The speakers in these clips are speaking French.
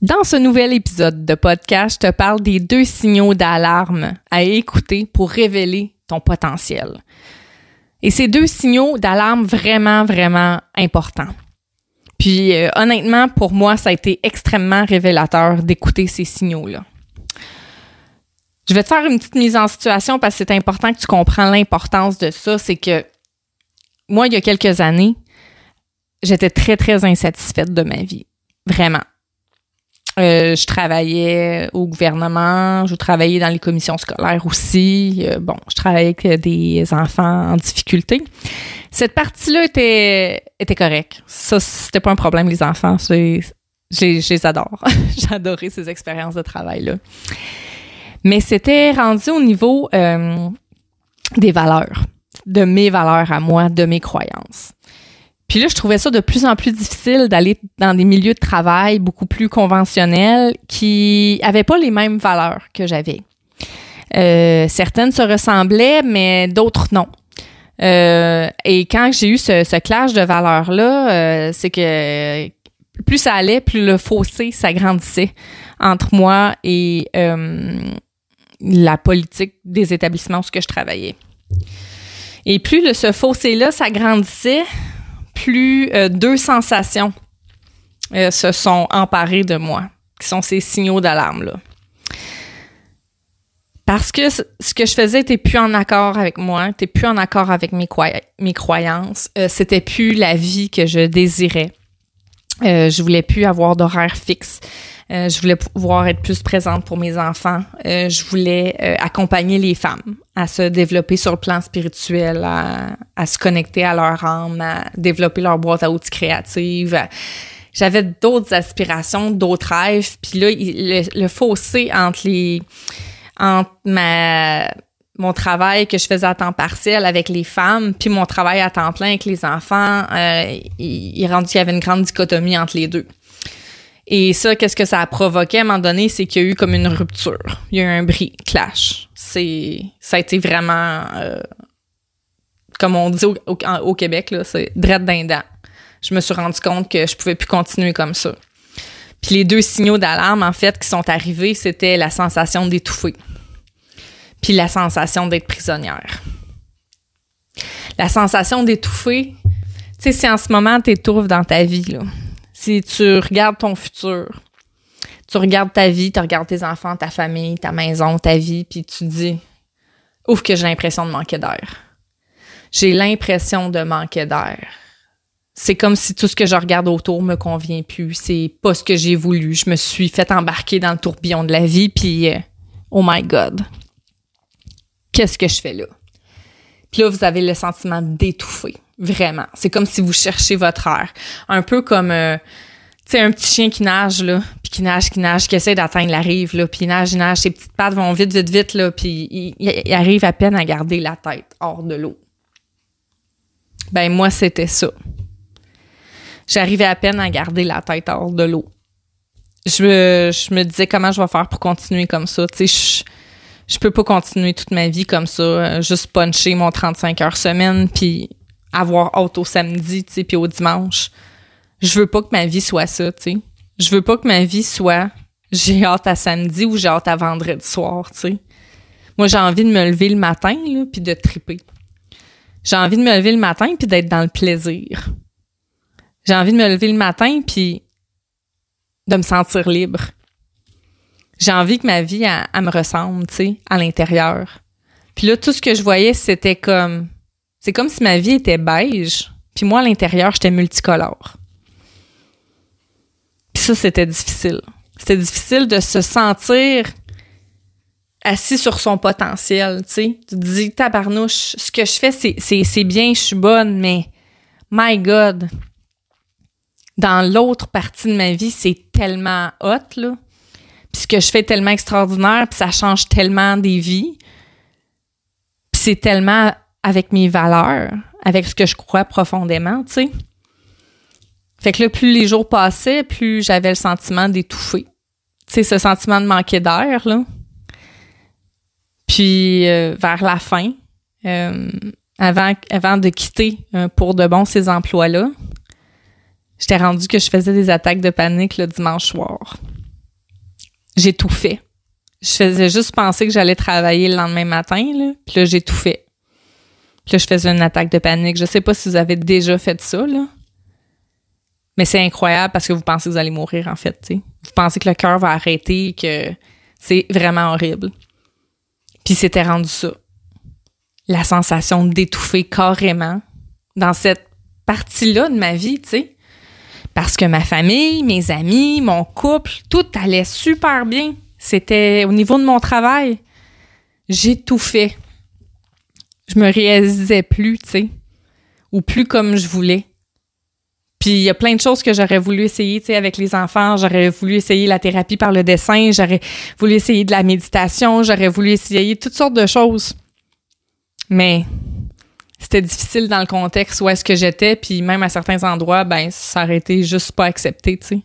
Dans ce nouvel épisode de podcast, je te parle des deux signaux d'alarme à écouter pour révéler ton potentiel. Et ces deux signaux d'alarme vraiment, vraiment importants. Puis euh, honnêtement, pour moi, ça a été extrêmement révélateur d'écouter ces signaux-là. Je vais te faire une petite mise en situation parce que c'est important que tu comprennes l'importance de ça. C'est que moi, il y a quelques années, j'étais très, très insatisfaite de ma vie. Vraiment. Euh, je travaillais au gouvernement, je travaillais dans les commissions scolaires aussi. Euh, bon, je travaillais avec des enfants en difficulté. Cette partie-là était, était correcte. Ça, c'était pas un problème, les enfants. Je, je les adore. J'ai adoré ces expériences de travail-là. Mais c'était rendu au niveau euh, des valeurs, de mes valeurs à moi, de mes croyances. Puis là, je trouvais ça de plus en plus difficile d'aller dans des milieux de travail beaucoup plus conventionnels qui avaient pas les mêmes valeurs que j'avais. Euh, certaines se ressemblaient, mais d'autres non. Euh, et quand j'ai eu ce, ce, clash de valeurs-là, euh, c'est que plus ça allait, plus le fossé s'agrandissait entre moi et euh, la politique des établissements où je travaillais. Et plus le, ce fossé-là s'agrandissait, plus euh, deux sensations euh, se sont emparées de moi, qui sont ces signaux d'alarme-là. Parce que ce que je faisais était plus en accord avec moi, était plus en accord avec mes, croyances, euh, c'était plus la vie que je désirais. Je voulais plus avoir d'horaire fixe. Euh, je voulais pouvoir être plus présente pour mes enfants. Euh, je voulais euh, accompagner les femmes à se développer sur le plan spirituel, à, à, se connecter à leur âme, à développer leur boîte à outils créative. J'avais d'autres aspirations, d'autres rêves. Puis là, le, le fossé entre les entre ma mon travail que je faisais à temps partiel avec les femmes, puis mon travail à temps plein avec les enfants, euh, il, il rendu qu'il y avait une grande dichotomie entre les deux. Et ça, qu'est-ce que ça a provoqué à un moment donné, c'est qu'il y a eu comme une rupture. Il y a eu un bris, clash. C'est, ça a été vraiment, euh, comme on dit au, Québec, là, c'est drette d'un Je me suis rendu compte que je pouvais plus continuer comme ça. Puis les deux signaux d'alarme, en fait, qui sont arrivés, c'était la sensation d'étouffer puis la sensation d'être prisonnière. La sensation d'étouffer, tu sais, si en ce moment tu étouffes dans ta vie, là, si tu regardes ton futur, tu regardes ta vie, tu regardes tes enfants, ta famille, ta maison, ta vie, puis tu dis, ouf que j'ai l'impression de manquer d'air. J'ai l'impression de manquer d'air. C'est comme si tout ce que je regarde autour me convient plus. C'est pas ce que j'ai voulu. Je me suis fait embarquer dans le tourbillon de la vie, puis euh, oh my God, qu'est-ce que je fais là? Puis là, vous avez le sentiment d'étouffer, vraiment. C'est comme si vous cherchez votre air. Un peu comme, euh, tu sais, un petit chien qui nage, là, puis qui nage, qui nage, qui essaie d'atteindre la rive, là, puis il nage, il nage, ses petites pattes vont vite, vite, vite, là, puis il, arrive à peine à garder la tête hors de l'eau. Ben, moi, c'était ça. J'arrivais à peine à garder la tête hors de l'eau. Je me, je me disais comment je vais faire pour continuer comme ça. Tu sais, je peux pas continuer toute ma vie comme ça, euh, juste puncher mon 35 heures semaine puis avoir hâte au samedi, tu sais, puis au dimanche. Je veux pas que ma vie soit ça, tu sais. Je veux pas que ma vie soit j'ai hâte à samedi ou j'ai hâte à vendredi soir, tu sais. Moi, j'ai envie de me lever le matin là puis de triper. J'ai envie de me lever le matin puis d'être dans le plaisir. J'ai envie de me lever le matin puis de me sentir libre j'ai envie que ma vie, elle, me ressemble, tu sais, à l'intérieur. Puis là, tout ce que je voyais, c'était comme... C'est comme si ma vie était beige, puis moi, à l'intérieur, j'étais multicolore. Puis ça, c'était difficile. C'était difficile de se sentir assis sur son potentiel, tu sais. Tu te dis, tabarnouche, ce que je fais, c'est bien, je suis bonne, mais my God, dans l'autre partie de ma vie, c'est tellement hot, là puis ce que je fais est tellement extraordinaire, puis ça change tellement des vies. Puis c'est tellement avec mes valeurs, avec ce que je crois profondément, tu sais. Fait que là, plus les jours passaient, plus j'avais le sentiment d'étouffer. Tu sais, ce sentiment de manquer d'air, là. Puis euh, vers la fin, euh, avant, avant de quitter euh, pour de bon ces emplois-là, j'étais rendu que je faisais des attaques de panique le dimanche soir. Fait. Je faisais juste penser que j'allais travailler le lendemain matin, là, puis là, fait. Là, je faisais une attaque de panique. Je sais pas si vous avez déjà fait ça, là. Mais c'est incroyable parce que vous pensez que vous allez mourir, en fait, Vous pensez que le cœur va arrêter, que c'est vraiment horrible. Puis c'était rendu ça. La sensation d'étouffer carrément dans cette partie-là de ma vie, tu. Parce que ma famille, mes amis, mon couple, tout allait super bien. C'était au niveau de mon travail. Fait. Je me réalisais plus, tu sais. Ou plus comme je voulais. Puis il y a plein de choses que j'aurais voulu essayer, tu sais, avec les enfants. J'aurais voulu essayer la thérapie par le dessin. J'aurais voulu essayer de la méditation. J'aurais voulu essayer toutes sortes de choses. Mais c'était difficile dans le contexte où est-ce que j'étais. Puis même à certains endroits, ben, ça aurait été juste pas accepté, tu sais.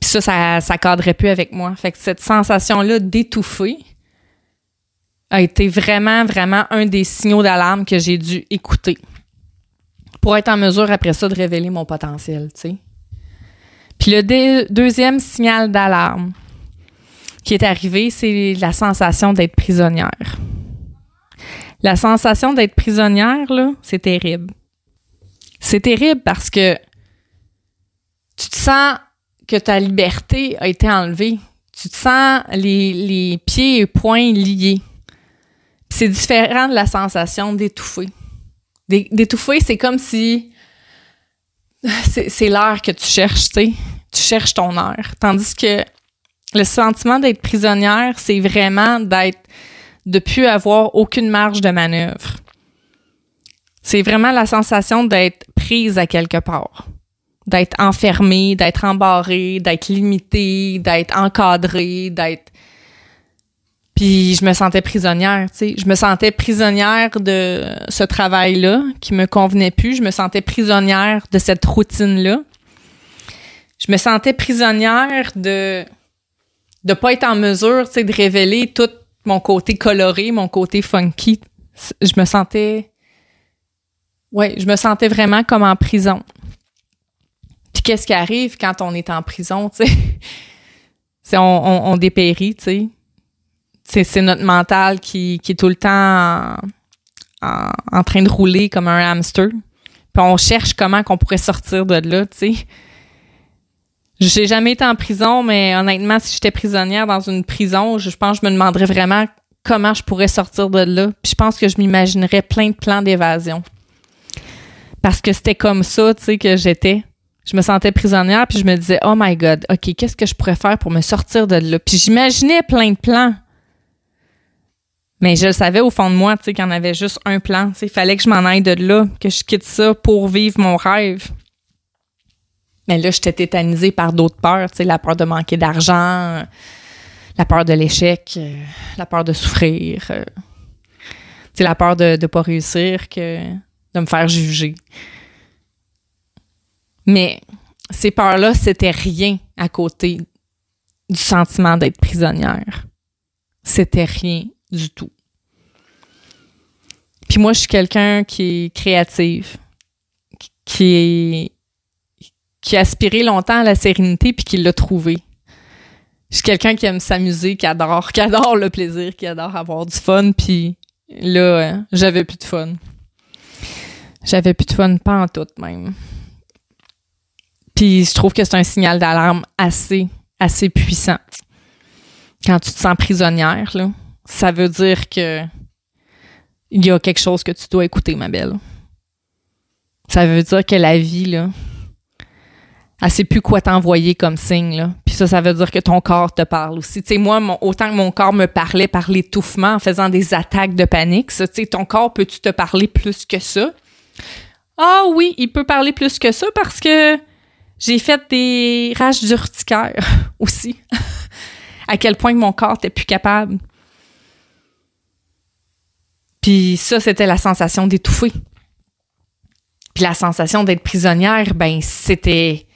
Puis ça, ça, ça cadrait plus avec moi. Fait que cette sensation-là d'étouffer a été vraiment, vraiment un des signaux d'alarme que j'ai dû écouter pour être en mesure après ça de révéler mon potentiel, tu sais. Puis le deuxième signal d'alarme qui est arrivé, c'est la sensation d'être prisonnière. La sensation d'être prisonnière, là, c'est terrible. C'est terrible parce que tu te sens que ta liberté a été enlevée. Tu te sens les, les pieds et poings liés. C'est différent de la sensation d'étouffer. D'étouffer, c'est comme si c'est l'air que tu cherches, tu sais. Tu cherches ton air. Tandis que le sentiment d'être prisonnière, c'est vraiment d'être, de plus avoir aucune marge de manœuvre. C'est vraiment la sensation d'être prise à quelque part. D'être enfermée, d'être embarrée, d'être limitée, d'être encadrée, d'être puis je me sentais prisonnière, tu sais. Je me sentais prisonnière de ce travail-là qui me convenait plus. Je me sentais prisonnière de cette routine-là. Je me sentais prisonnière de de pas être en mesure, tu sais, de révéler tout mon côté coloré, mon côté funky. Je me sentais ouais, je me sentais vraiment comme en prison. Puis qu'est-ce qui arrive quand on est en prison, tu sais? on, on, on dépérit, tu sais c'est notre mental qui, est tout le temps en, en, train de rouler comme un hamster. Puis on cherche comment qu'on pourrait sortir de là, tu sais. J'ai jamais été en prison, mais honnêtement, si j'étais prisonnière dans une prison, je, pense que je me demanderais vraiment comment je pourrais sortir de là. Puis je pense que je m'imaginerais plein de plans d'évasion. Parce que c'était comme ça, tu sais, que j'étais. Je me sentais prisonnière, puis je me disais, oh my God, OK, qu'est-ce que je pourrais faire pour me sortir de là? Puis j'imaginais plein de plans. Mais je le savais au fond de moi, tu sais, qu'il y en avait juste un plan. Il fallait que je m'en aille de là, que je quitte ça pour vivre mon rêve. Mais là, j'étais tétanisée par d'autres peurs, tu sais, la peur de manquer d'argent, la peur de l'échec, euh, la peur de souffrir, euh, tu sais, la peur de ne pas réussir, de me faire juger. Mais ces peurs-là, c'était rien à côté du sentiment d'être prisonnière. C'était rien du tout. Puis moi, je suis quelqu'un qui est créative, qui qui a aspiré longtemps à la sérénité puis qui l'a trouvé. Je suis quelqu'un qui aime s'amuser, qui adore, qui adore le plaisir, qui adore avoir du fun. Puis là, euh, j'avais plus de fun. J'avais plus de fun, pas en tout même. Puis je trouve que c'est un signal d'alarme assez, assez puissant. Quand tu te sens prisonnière, là ça veut dire que il y a quelque chose que tu dois écouter, ma belle. Ça veut dire que la vie, là, elle sait plus quoi t'envoyer comme signe, là. Puis ça, ça veut dire que ton corps te parle aussi. Tu sais, moi, autant que mon corps me parlait par l'étouffement en faisant des attaques de panique, tu sais, ton corps peut-tu te parler plus que ça? Ah oui, il peut parler plus que ça parce que j'ai fait des rages d'urticaire aussi. à quel point mon corps n'était plus capable. Puis ça, c'était la sensation d'étouffer. Puis la sensation d'être prisonnière, ben c'était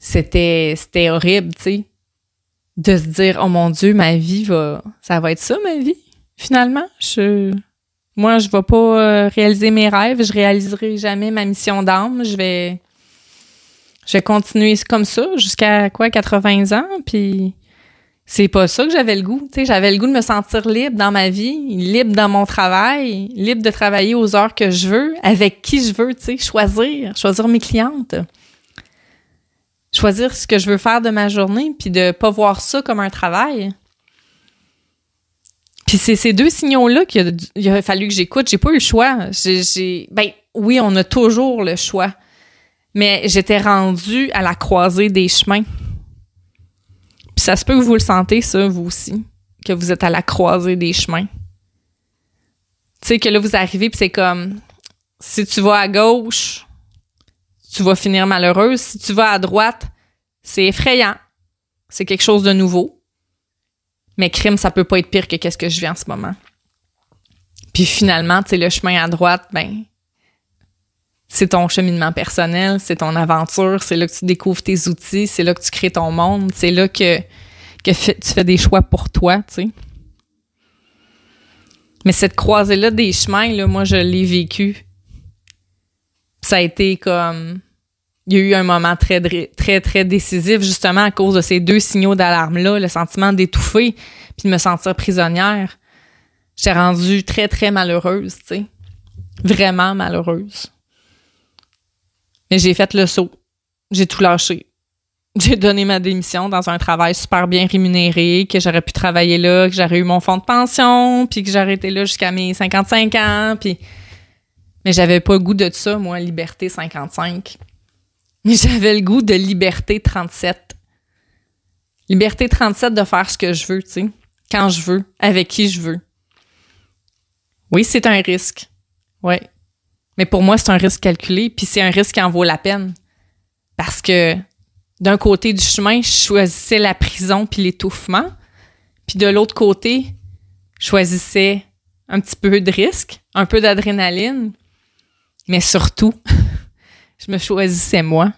c'était c'était horrible, tu sais, de se dire oh mon dieu, ma vie va ça va être ça ma vie finalement. Je moi je vais pas euh, réaliser mes rêves, je réaliserai jamais ma mission d'âme, je vais Je vais continuer comme ça jusqu'à quoi, 80 ans, puis c'est pas ça que j'avais le goût. Tu sais, j'avais le goût de me sentir libre dans ma vie, libre dans mon travail, libre de travailler aux heures que je veux, avec qui je veux, tu sais, choisir, choisir mes clientes. Choisir ce que je veux faire de ma journée, puis de pas voir ça comme un travail. Puis c'est ces deux signaux-là qu'il a, fallu que j'écoute. J'ai pas eu le choix. J'ai, ben oui, on a toujours le choix. Mais j'étais rendue à la croisée des chemins. Puis ça se peut que vous le sentez, ça, vous aussi, que vous êtes à la croisée des chemins. Tu sais, que là, vous arrivez, puis c'est comme, si tu vas à gauche, tu vas finir malheureuse. Si tu vas à droite, c'est effrayant. C'est quelque chose de nouveau. Mais crime, ça peut pas être pire que qu'est-ce que je vis en ce moment. Puis finalement, tu sais, le chemin à droite, ben, c'est ton cheminement personnel, c'est ton aventure, c'est là que tu découvres tes outils, c'est là que tu crées ton monde, c'est là que, que tu fais des choix pour toi, tu sais. Mais cette croisée-là des chemins, là, moi, je l'ai vécu. Ça a été comme... Il y a eu un moment très, très, très décisif, justement, à cause de ces deux signaux d'alarme-là, le sentiment d'étouffer, puis de me sentir prisonnière. J'étais rendue très, très malheureuse, tu sais. Vraiment malheureuse. Mais j'ai fait le saut. J'ai tout lâché. J'ai donné ma démission dans un travail super bien rémunéré, que j'aurais pu travailler là, que j'aurais eu mon fonds de pension, puis que j'aurais été là jusqu'à mes 55 ans, puis... Mais j'avais pas le goût de ça, moi, liberté 55. Mais j'avais le goût de liberté 37. Liberté 37 de faire ce que je veux, tu sais, quand je veux, avec qui je veux. Oui, c'est un risque. Ouais. Mais pour moi, c'est un risque calculé, puis c'est un risque qui en vaut la peine. Parce que d'un côté du chemin, je choisissais la prison puis l'étouffement, puis de l'autre côté, je choisissais un petit peu de risque, un peu d'adrénaline, mais surtout, je me choisissais moi.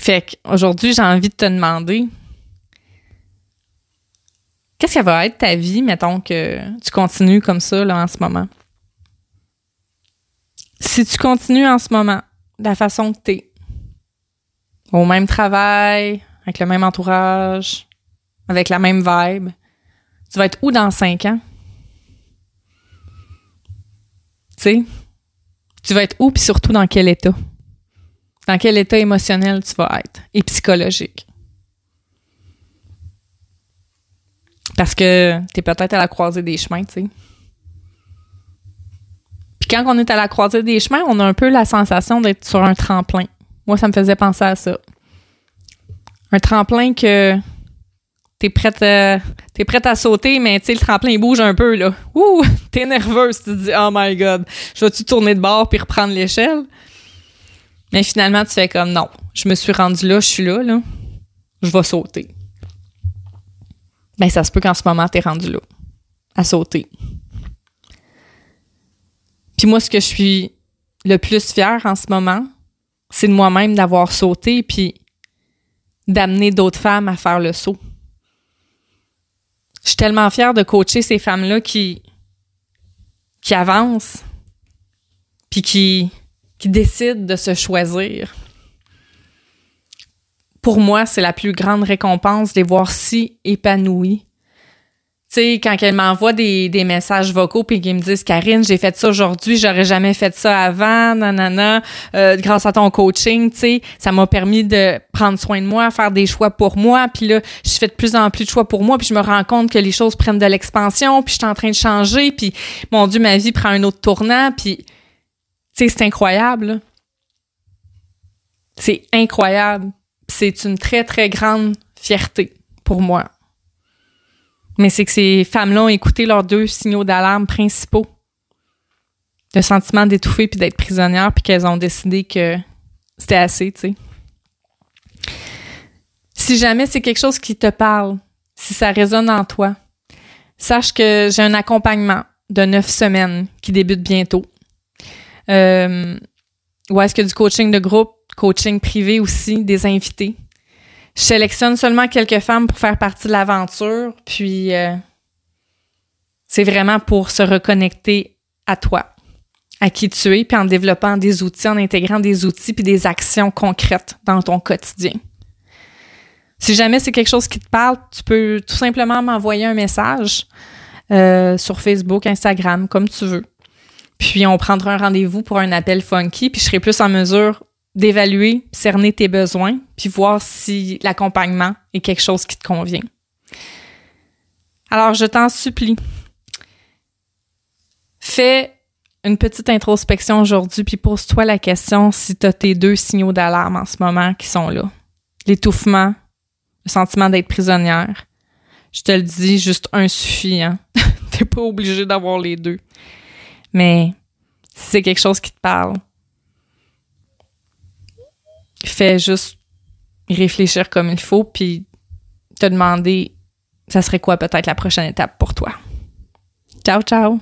Fait qu'aujourd'hui, j'ai envie de te demander qu'est-ce que va être ta vie, mettons que tu continues comme ça là, en ce moment? Si tu continues en ce moment de la façon que t'es, au même travail, avec le même entourage, avec la même vibe, tu vas être où dans cinq ans? Tu sais? Tu vas être où puis surtout dans quel état? Dans quel état émotionnel tu vas être et psychologique? Parce que tu es peut-être à la croisée des chemins, tu sais quand on est à la croisée des chemins, on a un peu la sensation d'être sur un tremplin. Moi, ça me faisait penser à ça. Un tremplin que t'es prête à, t'es prête à sauter, mais tu sais, le tremplin, il bouge un peu, là. Ouh! T'es nerveuse, tu te dis, oh my god, je vais-tu tourner de bord puis reprendre l'échelle? Mais finalement, tu fais comme, non, je me suis rendue là, je suis là, là. Je vais sauter. Ben, ça se peut qu'en ce moment, t'es rendu là. À sauter. Puis moi, ce que je suis le plus fière en ce moment, c'est de moi-même d'avoir sauté puis d'amener d'autres femmes à faire le saut. Je suis tellement fière de coacher ces femmes-là qui, qui avancent puis qui, qui décident de se choisir. Pour moi, c'est la plus grande récompense de les voir si épanouies sais, quand elle m'envoie des, des messages vocaux puis qu'ils me disent Karine, j'ai fait ça aujourd'hui, j'aurais jamais fait ça avant, nanana, euh, grâce à ton coaching, tu sais, ça m'a permis de prendre soin de moi, faire des choix pour moi, puis là, je fais de plus en plus de choix pour moi, puis je me rends compte que les choses prennent de l'expansion, puis je suis en train de changer, puis mon Dieu, ma vie prend un autre tournant, puis tu sais, c'est incroyable. C'est incroyable. C'est une très très grande fierté pour moi mais c'est que ces femmes-là ont écouté leurs deux signaux d'alarme principaux. Le sentiment d'étouffer puis d'être prisonnière, puis qu'elles ont décidé que c'était assez, tu sais. Si jamais c'est quelque chose qui te parle, si ça résonne en toi, sache que j'ai un accompagnement de neuf semaines qui débute bientôt. Euh, ou est-ce que du coaching de groupe, coaching privé aussi, des invités? Je sélectionne seulement quelques femmes pour faire partie de l'aventure, puis euh, c'est vraiment pour se reconnecter à toi, à qui tu es, puis en développant des outils, en intégrant des outils puis des actions concrètes dans ton quotidien. Si jamais c'est quelque chose qui te parle, tu peux tout simplement m'envoyer un message euh, sur Facebook, Instagram, comme tu veux. Puis on prendra un rendez-vous pour un appel funky, puis je serai plus en mesure d'évaluer, cerner tes besoins, puis voir si l'accompagnement est quelque chose qui te convient. Alors, je t'en supplie, fais une petite introspection aujourd'hui, puis pose-toi la question si tu as tes deux signaux d'alarme en ce moment qui sont là. L'étouffement, le sentiment d'être prisonnière. Je te le dis, juste un suffit. Hein? T'es pas obligé d'avoir les deux. Mais si c'est quelque chose qui te parle, fais juste réfléchir comme il faut, puis te demander, ça serait quoi peut-être la prochaine étape pour toi. Ciao, ciao!